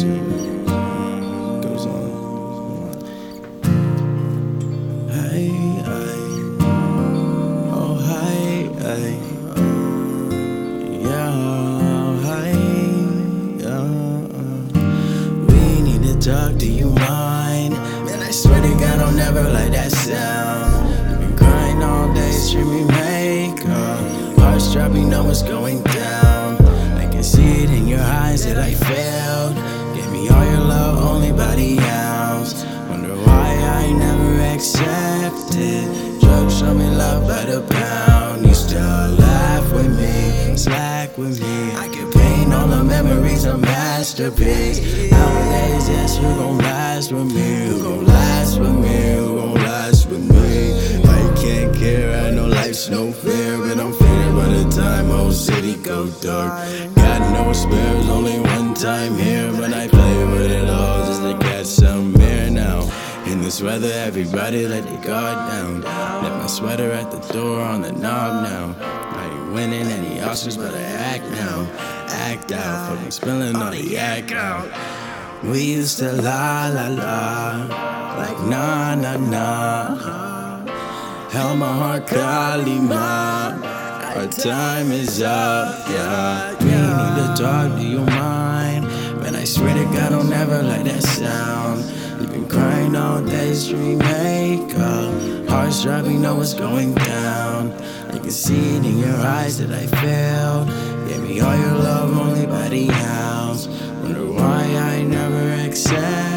shit. Hey. Oh, hey. Yeah, hey. Uh, we need to talk, do you mind? Man, I swear to God, I'll never let that sound. Been crying all day, streaming makeup. Heart's dropping, know it's going down. I can see it in your eyes that I failed. Your love, only body else. Wonder why I never accepted. Drugs show me love by the pound. You still laugh with me, slack with me. I can paint all the memories a masterpiece. Nowadays, yes, you gon' last with me. I know life's no fair. But I'm faded by the time whole city go dark. Got no spares, only one time here. But I play with it all just to catch some air now. In this weather, everybody let their guard down. Left my sweater at the door on the knob now. I ain't winning any Oscars, but I act now. Act out, fucking spilling all the yak out. We used to la la la, like na na na. Held my heart kalima. Our time is up, yeah. We need to talk, do you mind? Man, I swear to God, I'll never let that sound. You've been crying all day, stream makeup. Hearts dropping, know what's going down. I can see it in your eyes that I failed. Gave me all your love, only body else. Wonder why I never accepted.